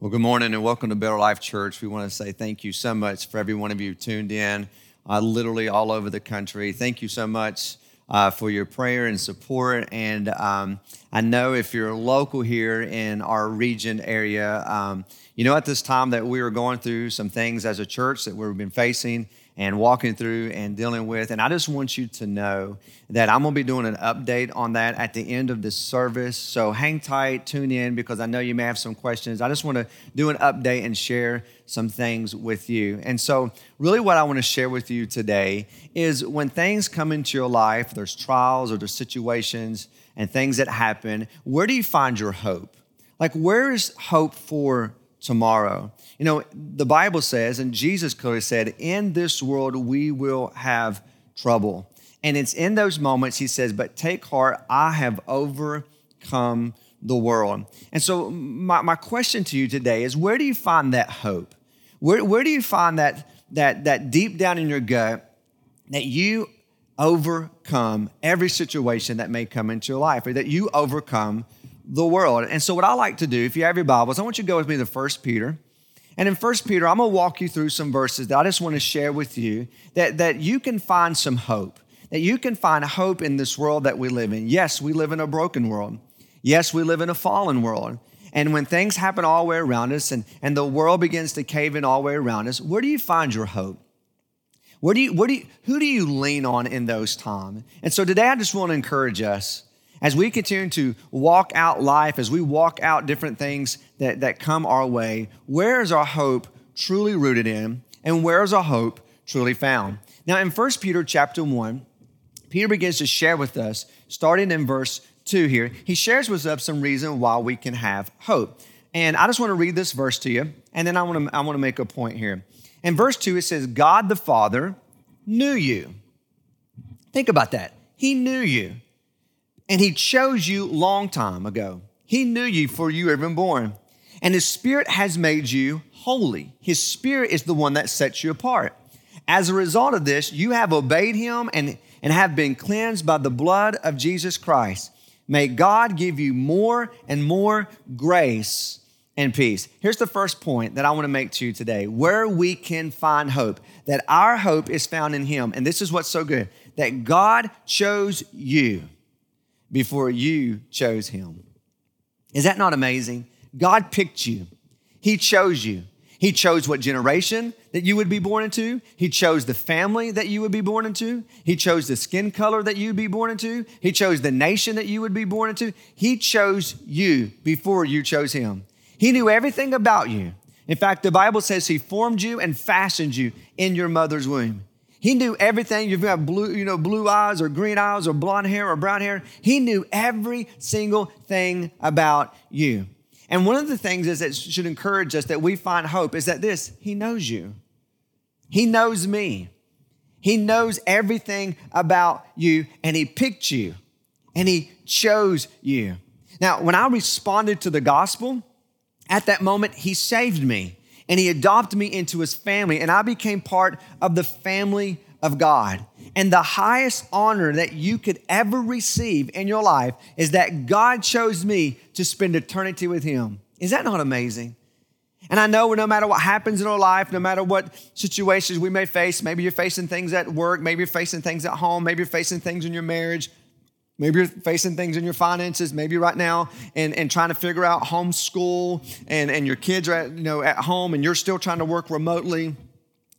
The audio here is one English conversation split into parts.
Well, good morning and welcome to Better Life Church. We want to say thank you so much for every one of you tuned in, uh, literally all over the country. Thank you so much uh, for your prayer and support. And um, I know if you're local here in our region area, um, you know at this time that we are going through some things as a church that we've been facing and walking through and dealing with. And I just want you to know that I'm going to be doing an update on that at the end of this service. So hang tight, tune in, because I know you may have some questions. I just want to do an update and share some things with you. And so, really, what I want to share with you today is when things come into your life, there's trials or there's situations and things that happen, where do you find your hope? Like, where is hope for tomorrow? You know, the Bible says, and Jesus clearly said, in this world we will have trouble. And it's in those moments he says, But take heart, I have overcome the world. And so, my, my question to you today is where do you find that hope? Where, where do you find that, that, that deep down in your gut that you overcome every situation that may come into your life, or that you overcome the world? And so, what I like to do, if you have your Bibles, I want you to go with me to First Peter and in 1 Peter, I'm going to walk you through some verses that I just want to share with you that, that you can find some hope, that you can find hope in this world that we live in. Yes, we live in a broken world. Yes, we live in a fallen world. And when things happen all the way around us and, and the world begins to cave in all the way around us, where do you find your hope? Where do you, where do you, who do you lean on in those times? And so today I just want to encourage us as we continue to walk out life, as we walk out different things that, that come our way, where is our hope truly rooted in? And where is our hope truly found? Now, in 1 Peter chapter 1, Peter begins to share with us, starting in verse 2 here, he shares with us some reason why we can have hope. And I just want to read this verse to you, and then I want to, I want to make a point here. In verse 2, it says, God the Father knew you. Think about that. He knew you. And he chose you long time ago. He knew you before you were even born. And his spirit has made you holy. His spirit is the one that sets you apart. As a result of this, you have obeyed him and, and have been cleansed by the blood of Jesus Christ. May God give you more and more grace and peace. Here's the first point that I want to make to you today where we can find hope, that our hope is found in Him. And this is what's so good that God chose you before you chose him. Is that not amazing? God picked you, He chose you. He chose what generation that you would be born into. He chose the family that you would be born into. He chose the skin color that you'd be born into. He chose the nation that you would be born into. He chose you before you chose Him. He knew everything about you. In fact, the Bible says He formed you and fashioned you in your mother's womb. He knew everything. You've got blue, you know, blue eyes or green eyes or blonde hair or brown hair. He knew every single thing about you. And one of the things is that should encourage us that we find hope is that this, He knows you. He knows me. He knows everything about you and He picked you and He chose you. Now, when I responded to the gospel, at that moment, He saved me and he adopted me into his family, and I became part of the family of God. And the highest honor that you could ever receive in your life is that God chose me to spend eternity with him. Is that not amazing? And I know no matter what happens in our life, no matter what situations we may face, maybe you're facing things at work, maybe you're facing things at home, maybe you're facing things in your marriage, Maybe you're facing things in your finances, maybe right now, and, and trying to figure out homeschool, and, and your kids are at, you know, at home and you're still trying to work remotely.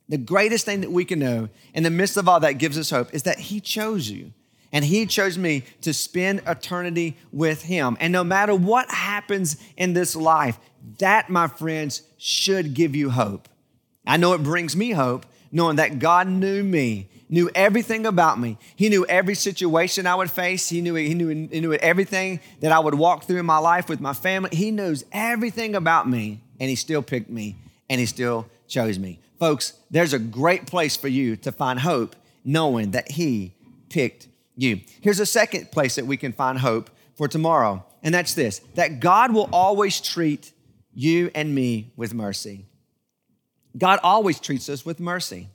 The greatest thing that we can know in the midst of all that gives us hope is that He chose you. And He chose me to spend eternity with Him. And no matter what happens in this life, that, my friends, should give you hope. I know it brings me hope knowing that God knew me knew everything about me. He knew every situation I would face. He knew, he, knew, he knew everything that I would walk through in my life with my family. He knows everything about me, and He still picked me, and He still chose me. Folks, there's a great place for you to find hope knowing that He picked you. Here's a second place that we can find hope for tomorrow, and that's this that God will always treat you and me with mercy. God always treats us with mercy.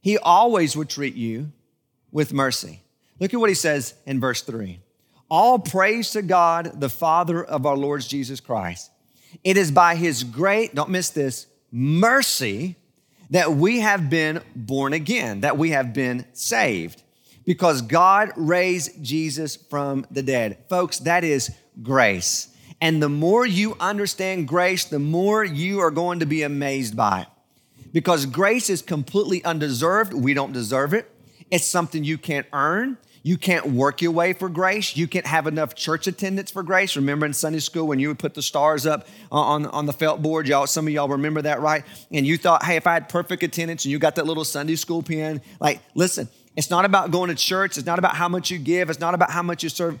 He always would treat you with mercy. Look at what he says in verse 3 All praise to God, the Father of our Lord Jesus Christ. It is by his great, don't miss this, mercy that we have been born again, that we have been saved because God raised Jesus from the dead. Folks, that is grace. And the more you understand grace, the more you are going to be amazed by it. Because grace is completely undeserved. We don't deserve it. It's something you can't earn. You can't work your way for grace. You can't have enough church attendance for grace. Remember in Sunday school when you would put the stars up on, on the felt board? Y'all, some of y'all remember that, right? And you thought, hey, if I had perfect attendance and you got that little Sunday school pin, like, listen, it's not about going to church. It's not about how much you give. It's not about how much you serve.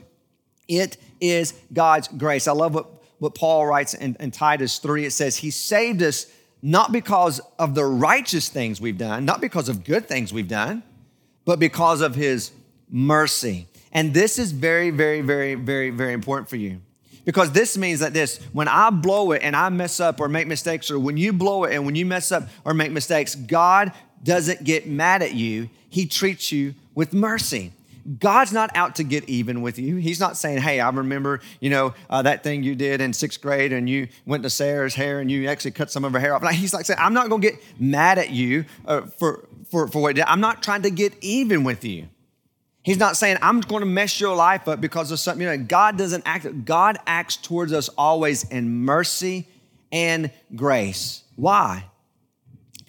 It is God's grace. I love what, what Paul writes in, in Titus 3. It says, He saved us not because of the righteous things we've done, not because of good things we've done, but because of His mercy. And this is very, very, very, very, very important for you. Because this means that this, when I blow it and I mess up or make mistakes, or when you blow it and when you mess up or make mistakes, God doesn't get mad at you. He treats you with mercy. God's not out to get even with you. He's not saying, "Hey, I remember, you know, uh, that thing you did in sixth grade, and you went to Sarah's hair, and you actually cut some of her hair off." he's like saying, "I'm not going to get mad at you uh, for for for what I'm not trying to get even with you." He's not saying, I'm going to mess your life up because of something. You know, God doesn't act, God acts towards us always in mercy and grace. Why?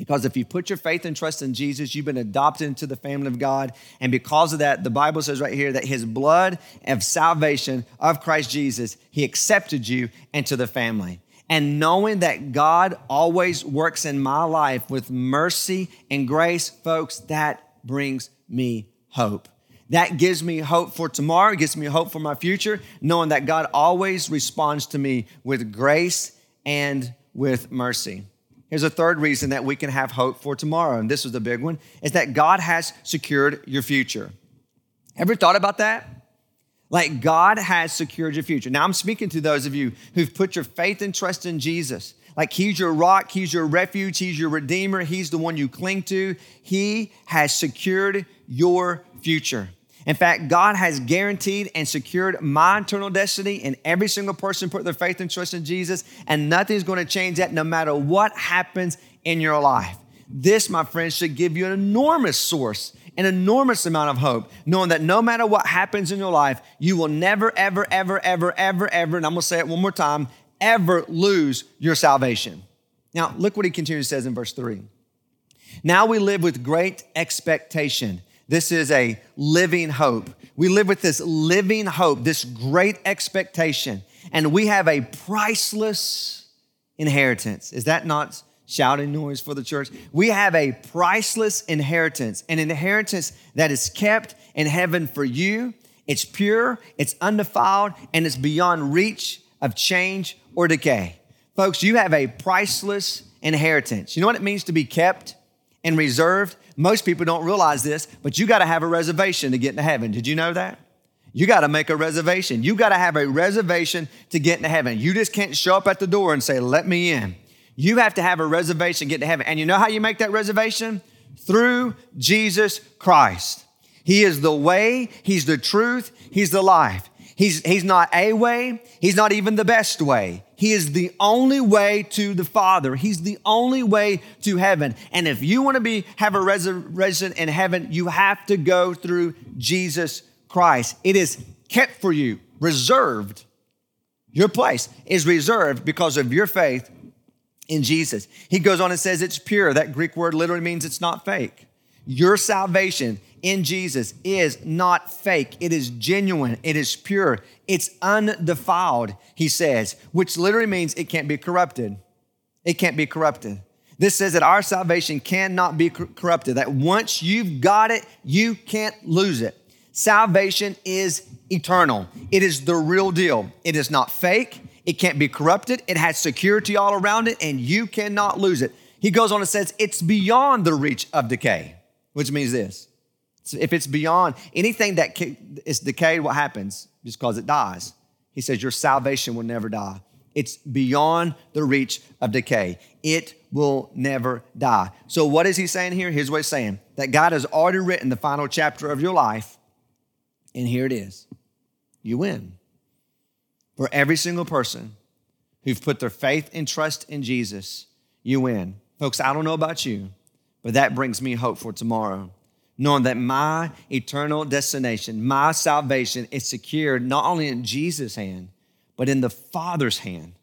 Because if you put your faith and trust in Jesus, you've been adopted into the family of God. And because of that, the Bible says right here that his blood of salvation of Christ Jesus, he accepted you into the family. And knowing that God always works in my life with mercy and grace, folks, that brings me hope. That gives me hope for tomorrow, gives me hope for my future, knowing that God always responds to me with grace and with mercy. Here's a third reason that we can have hope for tomorrow, and this is the big one, is that God has secured your future. Ever thought about that? Like God has secured your future. Now I'm speaking to those of you who've put your faith and trust in Jesus. Like he's your rock, he's your refuge, he's your redeemer, he's the one you cling to. He has secured your future. In fact, God has guaranteed and secured my eternal destiny, and every single person put their faith and trust in Jesus, and nothing's going to change that no matter what happens in your life. This, my friends, should give you an enormous source, an enormous amount of hope, knowing that no matter what happens in your life, you will never, ever, ever, ever, ever, ever, and I'm going to say it one more time, ever lose your salvation. Now, look what he continues says in verse 3. Now we live with great expectation this is a living hope. We live with this living hope, this great expectation, and we have a priceless inheritance. Is that not shouting noise for the church? We have a priceless inheritance, an inheritance that is kept in heaven for you. It's pure, it's undefiled, and it's beyond reach of change or decay. Folks, you have a priceless inheritance. You know what it means to be kept and reserved? Most people don't realize this, but you got to have a reservation to get into heaven. Did you know that? You got to make a reservation. You got to have a reservation to get into heaven. You just can't show up at the door and say, Let me in. You have to have a reservation to get to heaven. And you know how you make that reservation? Through Jesus Christ. He is the way, He's the truth, He's the life. He's, he's not a way, He's not even the best way. He is the only way to the Father. He's the only way to heaven. And if you want to be have a resurrection in heaven, you have to go through Jesus Christ. It is kept for you, reserved. Your place is reserved because of your faith in Jesus. He goes on and says it's pure. That Greek word literally means it's not fake. Your salvation in Jesus is not fake. It is genuine. It is pure. It's undefiled, he says, which literally means it can't be corrupted. It can't be corrupted. This says that our salvation cannot be corrupted, that once you've got it, you can't lose it. Salvation is eternal, it is the real deal. It is not fake, it can't be corrupted, it has security all around it, and you cannot lose it. He goes on and says it's beyond the reach of decay, which means this if it's beyond anything that is decayed, what happens? Just because it dies. He says, Your salvation will never die. It's beyond the reach of decay. It will never die. So, what is he saying here? Here's what he's saying that God has already written the final chapter of your life, and here it is. You win. For every single person who've put their faith and trust in Jesus, you win. Folks, I don't know about you, but that brings me hope for tomorrow. Knowing that my eternal destination, my salvation is secured not only in Jesus' hand, but in the Father's hand.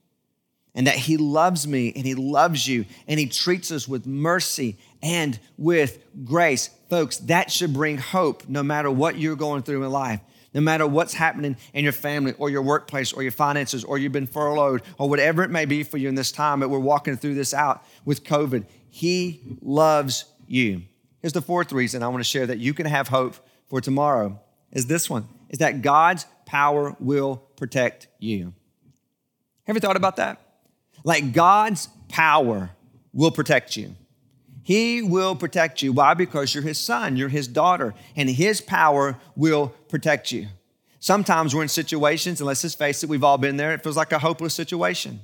And that He loves me and He loves you and He treats us with mercy and with grace. Folks, that should bring hope no matter what you're going through in life no matter what's happening in your family or your workplace or your finances or you've been furloughed or whatever it may be for you in this time that we're walking through this out with COVID. He loves you. Here's the fourth reason I want to share that you can have hope for tomorrow is this one is that God's power will protect you. Have you thought about that? Like God's power will protect you. He will protect you. Why? Because you're his son, you're his daughter, and his power will protect you. Sometimes we're in situations, and let's just face it, we've all been there, it feels like a hopeless situation.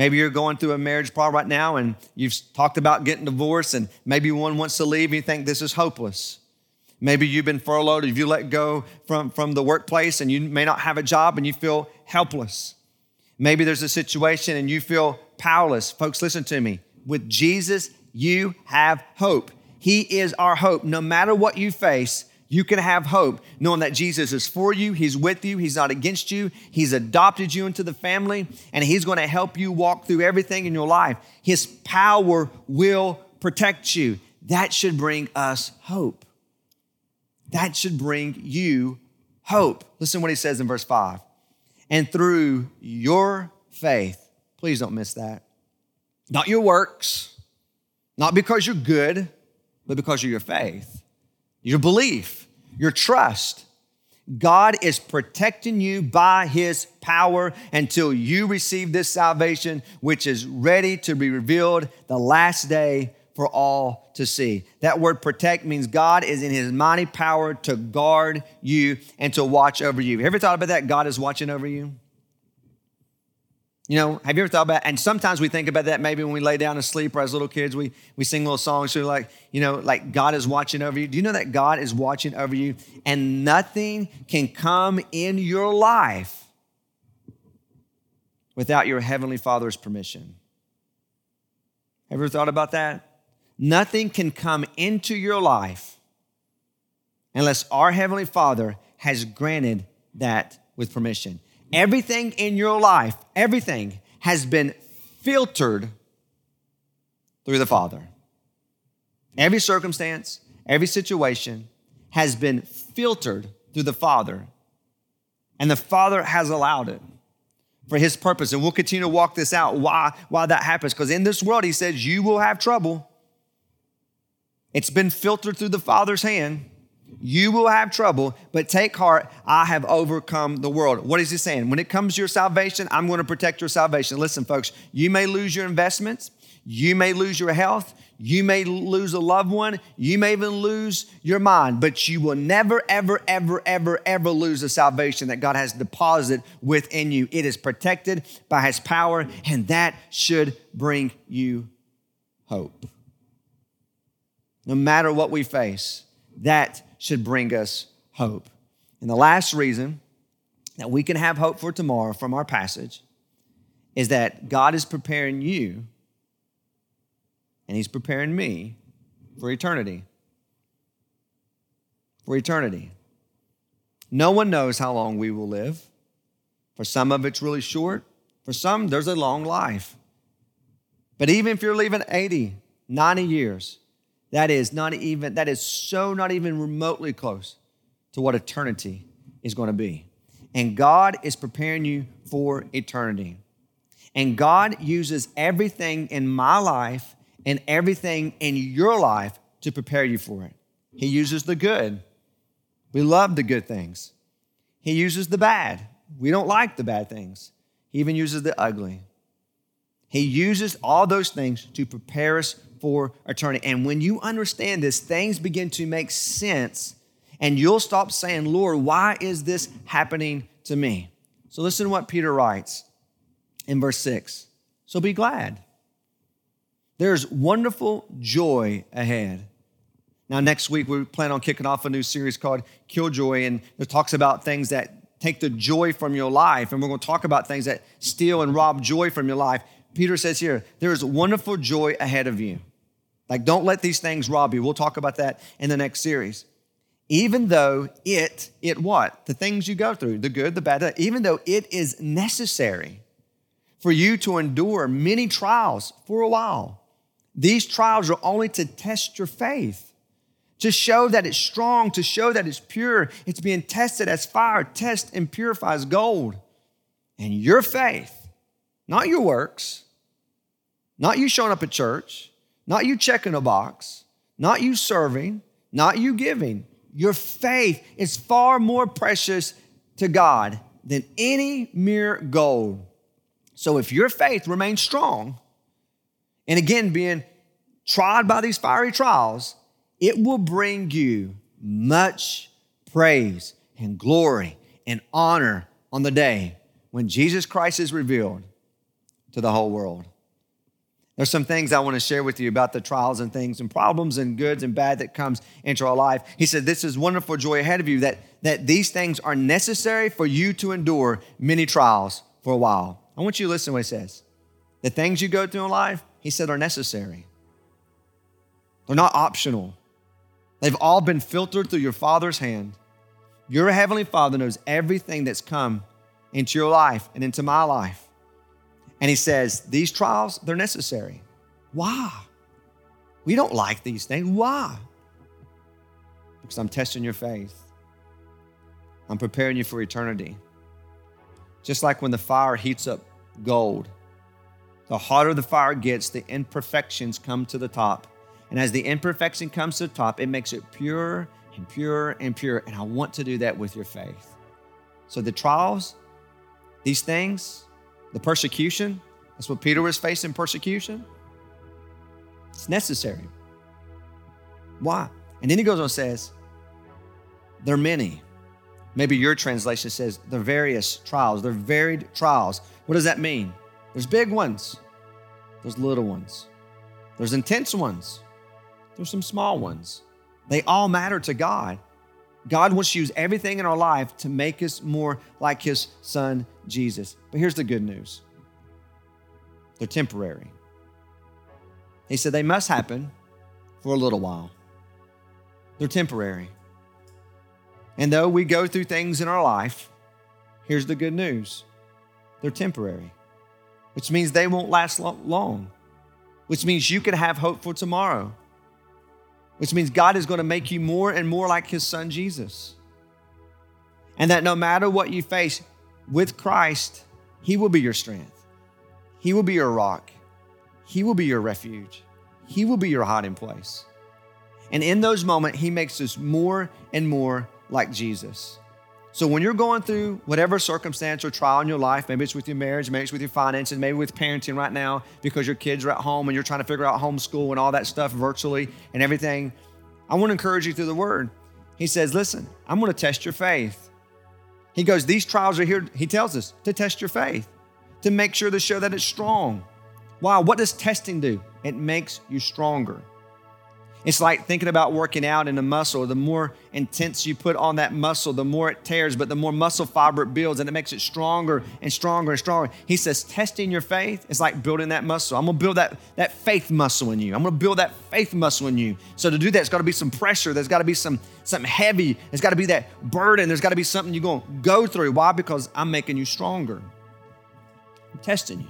Maybe you're going through a marriage problem right now and you've talked about getting divorced, and maybe one wants to leave and you think this is hopeless. Maybe you've been furloughed, if you let go from, from the workplace and you may not have a job and you feel helpless. Maybe there's a situation and you feel powerless. Folks, listen to me. With Jesus, you have hope. He is our hope. No matter what you face, you can have hope knowing that Jesus is for you, He's with you, He's not against you, He's adopted you into the family, and He's going to help you walk through everything in your life. His power will protect you. That should bring us hope. That should bring you hope. Listen what He says in verse 5. And through your faith, please don't miss that, not your works, not because you're good, but because of your faith, your belief, your trust. God is protecting you by his power until you receive this salvation, which is ready to be revealed the last day for all to see. That word protect means God is in his mighty power to guard you and to watch over you. Have you ever thought about that? God is watching over you? You know, have you ever thought about, and sometimes we think about that maybe when we lay down to sleep or as little kids, we, we sing little songs. So like, you know, like God is watching over you. Do you know that God is watching over you and nothing can come in your life without your Heavenly Father's permission? Have you ever thought about that? Nothing can come into your life unless our Heavenly Father has granted that with permission. Everything in your life, everything has been filtered through the Father. Every circumstance, every situation has been filtered through the Father. And the Father has allowed it for His purpose. And we'll continue to walk this out why, why that happens. Because in this world, He says, you will have trouble. It's been filtered through the Father's hand. You will have trouble, but take heart, I have overcome the world. What is he saying? When it comes to your salvation, I'm going to protect your salvation. Listen, folks, you may lose your investments, you may lose your health, you may lose a loved one, you may even lose your mind, but you will never, ever, ever, ever, ever lose the salvation that God has deposited within you. It is protected by his power, and that should bring you hope. No matter what we face, that should bring us hope. And the last reason that we can have hope for tomorrow from our passage is that God is preparing you and He's preparing me for eternity. For eternity. No one knows how long we will live. For some of it's really short, for some, there's a long life. But even if you're living 80, 90 years, that is not even, that is so not even remotely close to what eternity is going to be. And God is preparing you for eternity. And God uses everything in my life and everything in your life to prepare you for it. He uses the good. We love the good things. He uses the bad. We don't like the bad things. He even uses the ugly. He uses all those things to prepare us for eternity. And when you understand this, things begin to make sense, and you'll stop saying, Lord, why is this happening to me? So listen to what Peter writes in verse 6. So be glad. There's wonderful joy ahead. Now, next week, we plan on kicking off a new series called Killjoy, and it talks about things that take the joy from your life. And we're going to talk about things that steal and rob joy from your life. Peter says here, there is wonderful joy ahead of you. Like, don't let these things rob you. We'll talk about that in the next series. Even though it, it what? The things you go through, the good, the bad, even though it is necessary for you to endure many trials for a while. These trials are only to test your faith, to show that it's strong, to show that it's pure. It's being tested as fire tests and purifies gold. And your faith, not your works, not you showing up at church, not you checking a box, not you serving, not you giving. Your faith is far more precious to God than any mere gold. So if your faith remains strong, and again, being tried by these fiery trials, it will bring you much praise and glory and honor on the day when Jesus Christ is revealed to the whole world. There's some things I want to share with you about the trials and things and problems and goods and bad that comes into our life. He said, This is wonderful joy ahead of you, that, that these things are necessary for you to endure many trials for a while. I want you to listen to what he says. The things you go through in life, he said, are necessary. They're not optional. They've all been filtered through your Father's hand. Your Heavenly Father knows everything that's come into your life and into my life. And he says, These trials, they're necessary. Why? We don't like these things. Why? Because I'm testing your faith. I'm preparing you for eternity. Just like when the fire heats up gold, the hotter the fire gets, the imperfections come to the top. And as the imperfection comes to the top, it makes it pure and pure and pure. And I want to do that with your faith. So the trials, these things, the persecution. That's what Peter was facing persecution. It's necessary. Why? And then he goes on and says, There are many. Maybe your translation says the various trials, they're varied trials. What does that mean? There's big ones, there's little ones, there's intense ones, there's some small ones. They all matter to God. God wants to use everything in our life to make us more like His Son, Jesus. But here's the good news they're temporary. He said they must happen for a little while, they're temporary. And though we go through things in our life, here's the good news they're temporary, which means they won't last long, which means you can have hope for tomorrow which means God is going to make you more and more like his son Jesus. And that no matter what you face with Christ, he will be your strength. He will be your rock. He will be your refuge. He will be your hiding place. And in those moments, he makes us more and more like Jesus. So when you're going through whatever circumstance or trial in your life, maybe it's with your marriage, maybe it's with your finances, maybe with parenting right now because your kids are at home and you're trying to figure out homeschool and all that stuff virtually and everything, I want to encourage you through the word. He says, listen, I'm going to test your faith. He goes, these trials are here, he tells us, to test your faith, to make sure to show that it's strong. Wow, what does testing do? It makes you stronger. It's like thinking about working out in a muscle. The more intense you put on that muscle, the more it tears, but the more muscle fiber it builds and it makes it stronger and stronger and stronger. He says, testing your faith is like building that muscle. I'm gonna build that, that faith muscle in you. I'm gonna build that faith muscle in you. So to do that, it's gotta be some pressure. There's gotta be some something heavy. There's gotta be that burden. There's gotta be something you're gonna go through. Why? Because I'm making you stronger. I'm testing you.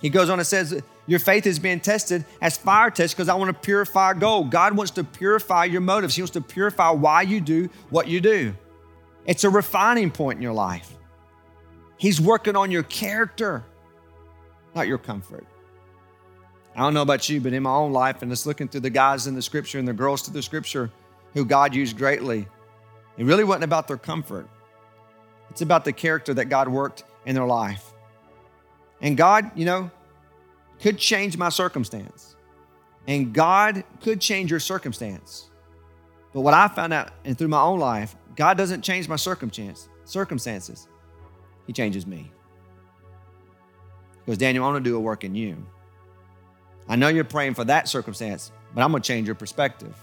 He goes on and says, Your faith is being tested as fire tests because I want to purify gold. God wants to purify your motives, He wants to purify why you do what you do. It's a refining point in your life. He's working on your character, not your comfort. I don't know about you, but in my own life, and just looking through the guys in the scripture and the girls to the scripture who God used greatly, it really wasn't about their comfort. It's about the character that God worked in their life. And God, you know, could change my circumstance. And God could change your circumstance. But what I found out and through my own life, God doesn't change my circumstance, circumstances. He changes me. Because Daniel, I want to do a work in you. I know you're praying for that circumstance, but I'm going to change your perspective.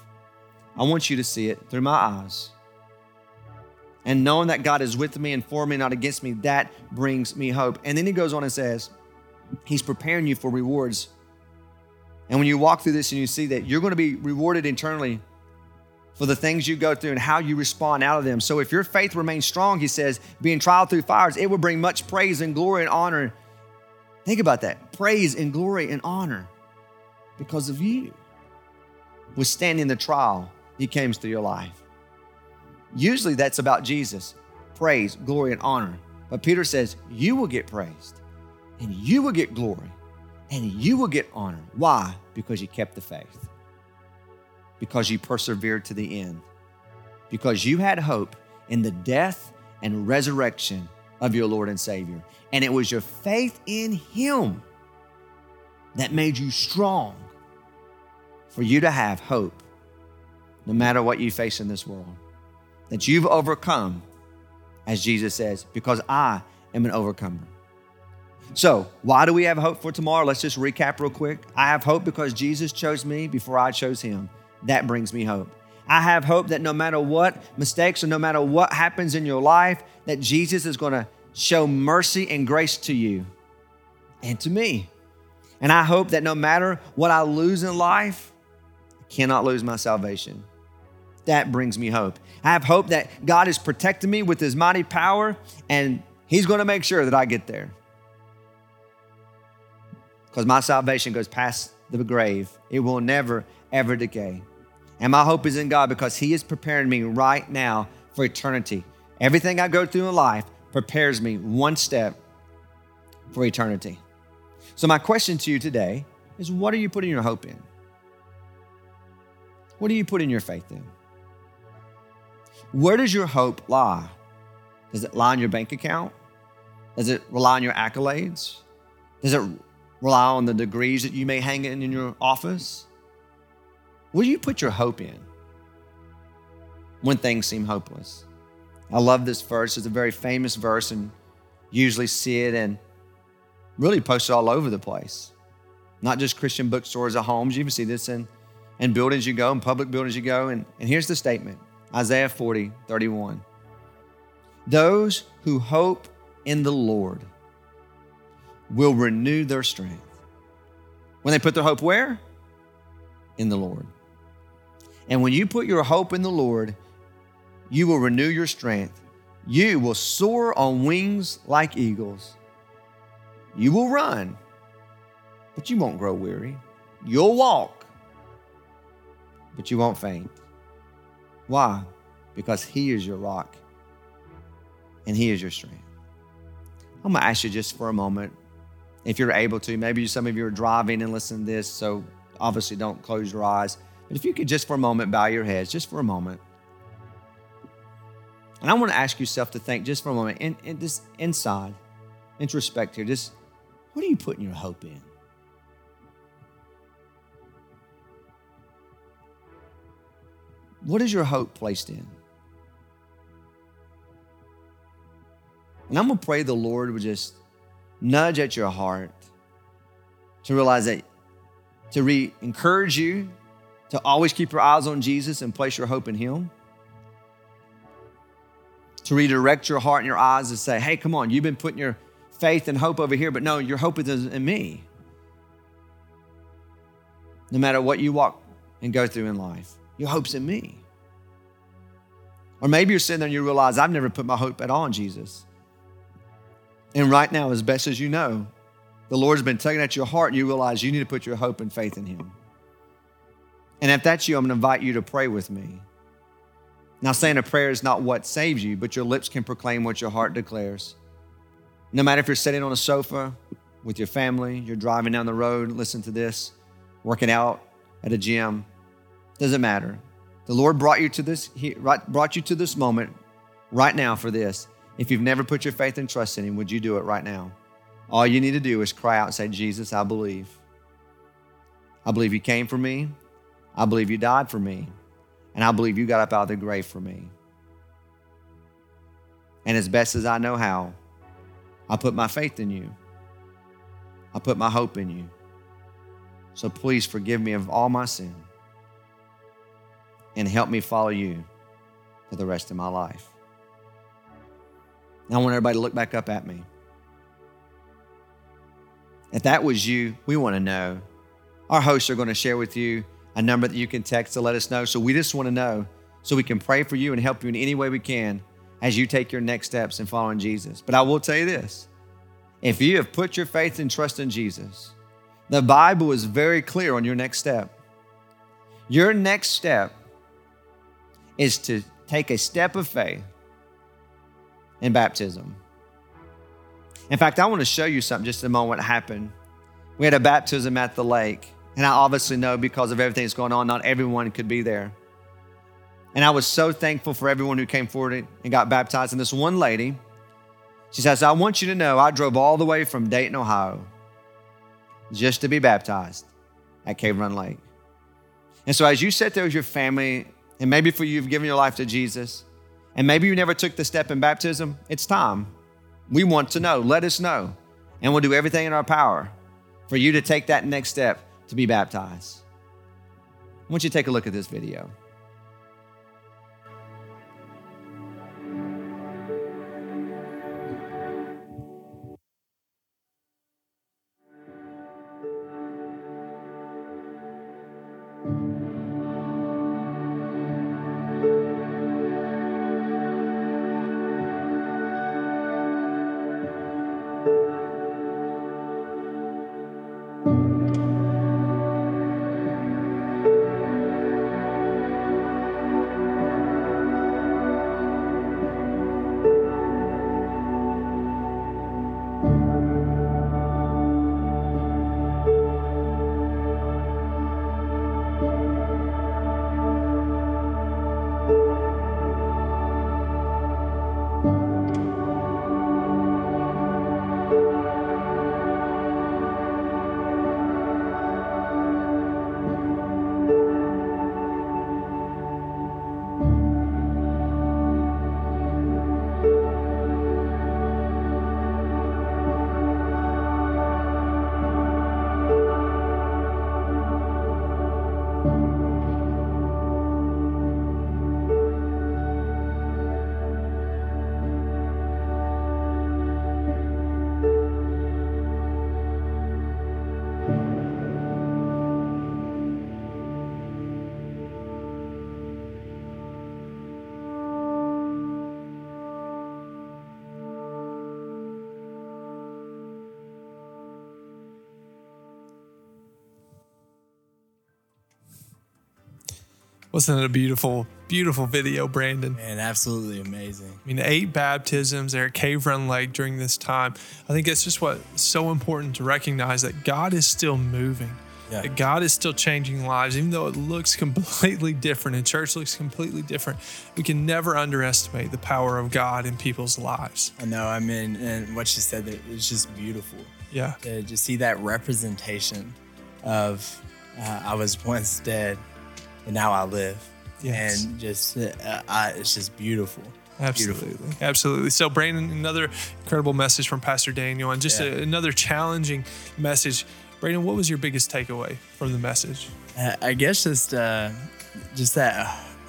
I want you to see it through my eyes. And knowing that God is with me and for me, not against me, that brings me hope. And then he goes on and says, He's preparing you for rewards. And when you walk through this and you see that you're going to be rewarded internally for the things you go through and how you respond out of them. So if your faith remains strong, he says, being tried through fires, it will bring much praise and glory and honor. Think about that praise and glory and honor because of you. Withstanding the trial he came through your life. Usually that's about Jesus praise, glory, and honor. But Peter says, You will get praised, and you will get glory, and you will get honor. Why? Because you kept the faith because you persevered to the end, because you had hope in the death and resurrection of your Lord and Savior. And it was your faith in Him that made you strong for you to have hope no matter what you face in this world. That you've overcome, as Jesus says, because I am an overcomer. So, why do we have hope for tomorrow? Let's just recap real quick. I have hope because Jesus chose me before I chose him. That brings me hope. I have hope that no matter what mistakes or no matter what happens in your life, that Jesus is going to show mercy and grace to you and to me. And I hope that no matter what I lose in life, I cannot lose my salvation. That brings me hope. I have hope that God is protecting me with his mighty power and he's going to make sure that I get there. Because my salvation goes past the grave, it will never, ever decay. And my hope is in God because He is preparing me right now for eternity. Everything I go through in life prepares me one step for eternity. So, my question to you today is what are you putting your hope in? What are you putting your faith in? Where does your hope lie? Does it lie in your bank account? Does it rely on your accolades? Does it rely on the degrees that you may hang in in your office? Will you put your hope in when things seem hopeless? I love this verse. It's a very famous verse and usually see it and really posted all over the place. Not just Christian bookstores or homes. You even see this in, in buildings you go, in public buildings you go. And, and here's the statement Isaiah 40, 31. Those who hope in the Lord will renew their strength. When they put their hope where? In the Lord. And when you put your hope in the Lord, you will renew your strength. You will soar on wings like eagles. You will run, but you won't grow weary. You'll walk, but you won't faint. Why? Because He is your rock and He is your strength. I'm going to ask you just for a moment, if you're able to. Maybe some of you are driving and listening to this, so obviously don't close your eyes. But if you could just for a moment bow your heads, just for a moment. And I want to ask yourself to think just for a moment, in, in this inside, introspect here, just what are you putting your hope in? What is your hope placed in? And I'm going to pray the Lord would just nudge at your heart to realize that, to re encourage you to always keep your eyes on Jesus and place your hope in Him. To redirect your heart and your eyes and say, hey, come on, you've been putting your faith and hope over here, but no, your hope is in me. No matter what you walk and go through in life, your hope's in me. Or maybe you're sitting there and you realize, I've never put my hope at all in Jesus. And right now, as best as you know, the Lord's been tugging at your heart and you realize you need to put your hope and faith in Him. And if that's you, I'm going to invite you to pray with me. Now, saying a prayer is not what saves you, but your lips can proclaim what your heart declares. No matter if you're sitting on a sofa with your family, you're driving down the road, listen to this, working out at a gym, doesn't matter. The Lord brought you to this, he brought you to this moment right now for this. If you've never put your faith and trust in Him, would you do it right now? All you need to do is cry out and say, Jesus, I believe. I believe you came for me. I believe you died for me. And I believe you got up out of the grave for me. And as best as I know how, I put my faith in you. I put my hope in you. So please forgive me of all my sin and help me follow you for the rest of my life. I want everybody to look back up at me. If that was you, we want to know. Our hosts are going to share with you a number that you can text to let us know. So we just want to know so we can pray for you and help you in any way we can as you take your next steps in following Jesus. But I will tell you this if you have put your faith and trust in Jesus, the Bible is very clear on your next step. Your next step is to take a step of faith in baptism. In fact, I want to show you something just in a moment happened. We had a baptism at the lake, and I obviously know because of everything that's going on, not everyone could be there. And I was so thankful for everyone who came forward and got baptized. And this one lady, she says, I want you to know I drove all the way from Dayton, Ohio, just to be baptized at Cave Run Lake. And so as you sit there with your family, and maybe for you, you've given your life to Jesus, and maybe you never took the step in baptism, it's time. We want to know. Let us know. And we'll do everything in our power for you to take that next step to be baptized. I want you to take a look at this video. Wasn't it a beautiful, beautiful video, Brandon? Man, absolutely amazing. I mean, eight baptisms there at Cave Run Lake during this time. I think it's just what's so important to recognize that God is still moving. Yeah. That God is still changing lives, even though it looks completely different and church looks completely different. We can never underestimate the power of God in people's lives. I know. I mean, and what you said, that it's just beautiful. Yeah. To just see that representation of uh, I was once dead, and now I live. Yes. And just, uh, I, it's just beautiful. Absolutely. Beautiful. Absolutely. So, Brandon, another incredible message from Pastor Daniel and just Yeah. a, another challenging message. Brandon, what was your biggest takeaway from the message? Uh, I guess just uh, just that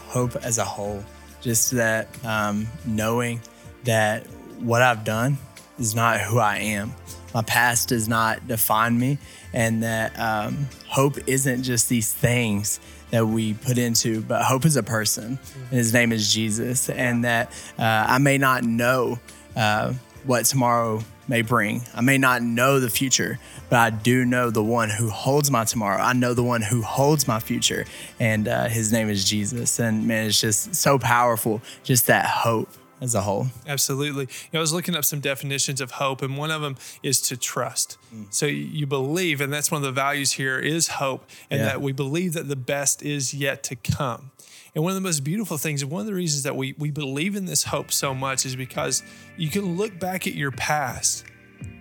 hope as a whole, just that um, knowing that what I've done is not who I am. My past does not define me, and that um, hope isn't just these things that we put into, but hope is a person, and his name is Jesus, and that uh, I may not know uh, what tomorrow may bring. I may not know the future, but I do know the one who holds my tomorrow. I know the one who holds my future, and uh, his name is Jesus. And man, it's just so powerful, just that hope as a whole. Absolutely. You know, I was looking up some definitions of hope, and one of them is to trust. Mm. So you believe, and that's one of the values here is hope, and Yeah. that we believe that the best is yet to come. And one of the most beautiful things, and one of the reasons that we, we believe in this hope so much is because you can look back at your past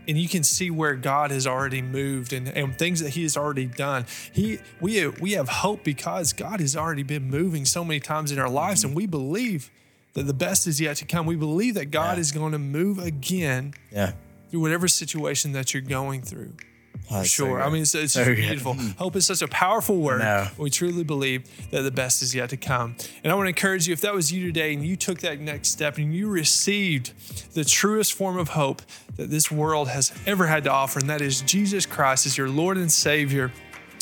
and you can see where God has already moved and, and things that He has already done. He we we have hope because God has already been moving so many times in our lives, mm-hmm. and we believe that the best is yet to come. We believe that God Yeah. is going to move again Yeah. through whatever situation that you're going through. Oh, For sure. I mean, it's, it's So good. beautiful. Hmm. Hope is such a powerful word. know. We truly believe that the best is yet to come. And I want to encourage you if that was you today and you took that next step and you received the truest form of hope that this world has ever had to offer, and that is Jesus Christ as your Lord and Savior.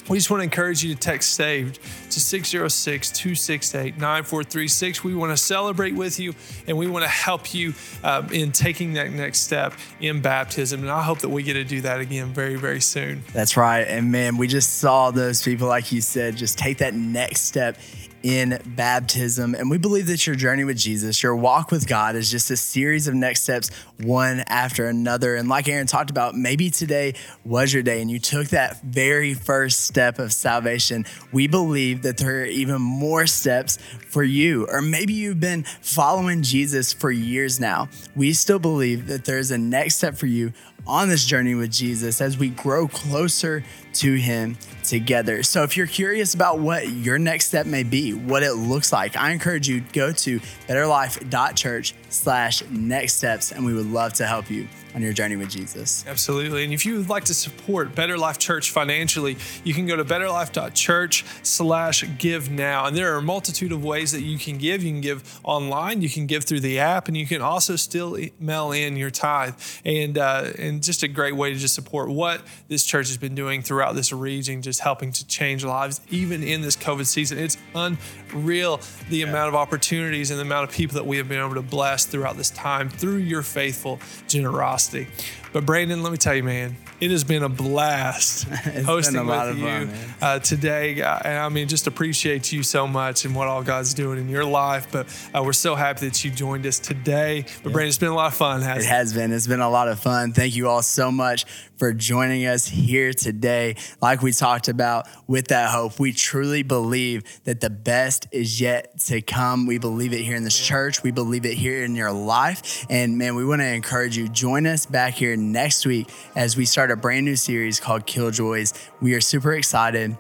We just want to encourage you to text SAVED to 606 268 9436. We want to celebrate with you and we want to help you um, in taking that next step in baptism. And I hope that we get to do that again very, very soon. That's right. And man, we just saw those people, like you said, just take that next step in baptism. And we believe that your journey with Jesus, your walk with God, is just a series of next steps, one after another. And like Aaron talked about, maybe today was your day and you took that very first step of salvation. We believe that there are even more steps for you. Or maybe you've been following Jesus for years now. We still believe that there's a next step for you on this journey with Jesus as we grow closer to Him together. So, if you're curious about what your next step may be, what it looks like, I encourage you go to betterlife.church slash next steps, and we would love to help you on your journey with Jesus. Absolutely. And if you would like to support Better Life Church financially, you can go to betterlife.church slash give now. And there are a multitude of ways that you can give. You can give online, you can give through the app, and you can also still mail in your tithe. And uh, and just a great way to just support what this church has been doing throughout this region, just helping to change lives, even in this COVID season. It's unreal the amount of opportunities and the amount of people that we have been able to bless throughout this time through your faithful generosity velocity. But Brandon, let me tell you, man, it has been a blast hosting a lot with of you fun, uh, today. Uh, And I mean, just appreciate you so much and what all God's doing in your life. But uh, we're so happy that you joined us today. But Brandon, it's been a lot of fun, hasn't it? has been. It's been a lot of fun. Thank you all so much for joining us here today. Like we talked about with that hope, we truly believe that the best is yet to come. We believe it here in this church. We believe it here in your life. And man, we want to encourage you. Join us back here next week as we start a brand new series called Killjoys. We are super excited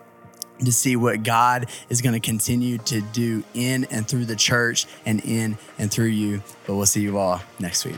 to see what God is going to continue to do in and through the church and in and through you. But we'll see you all next week.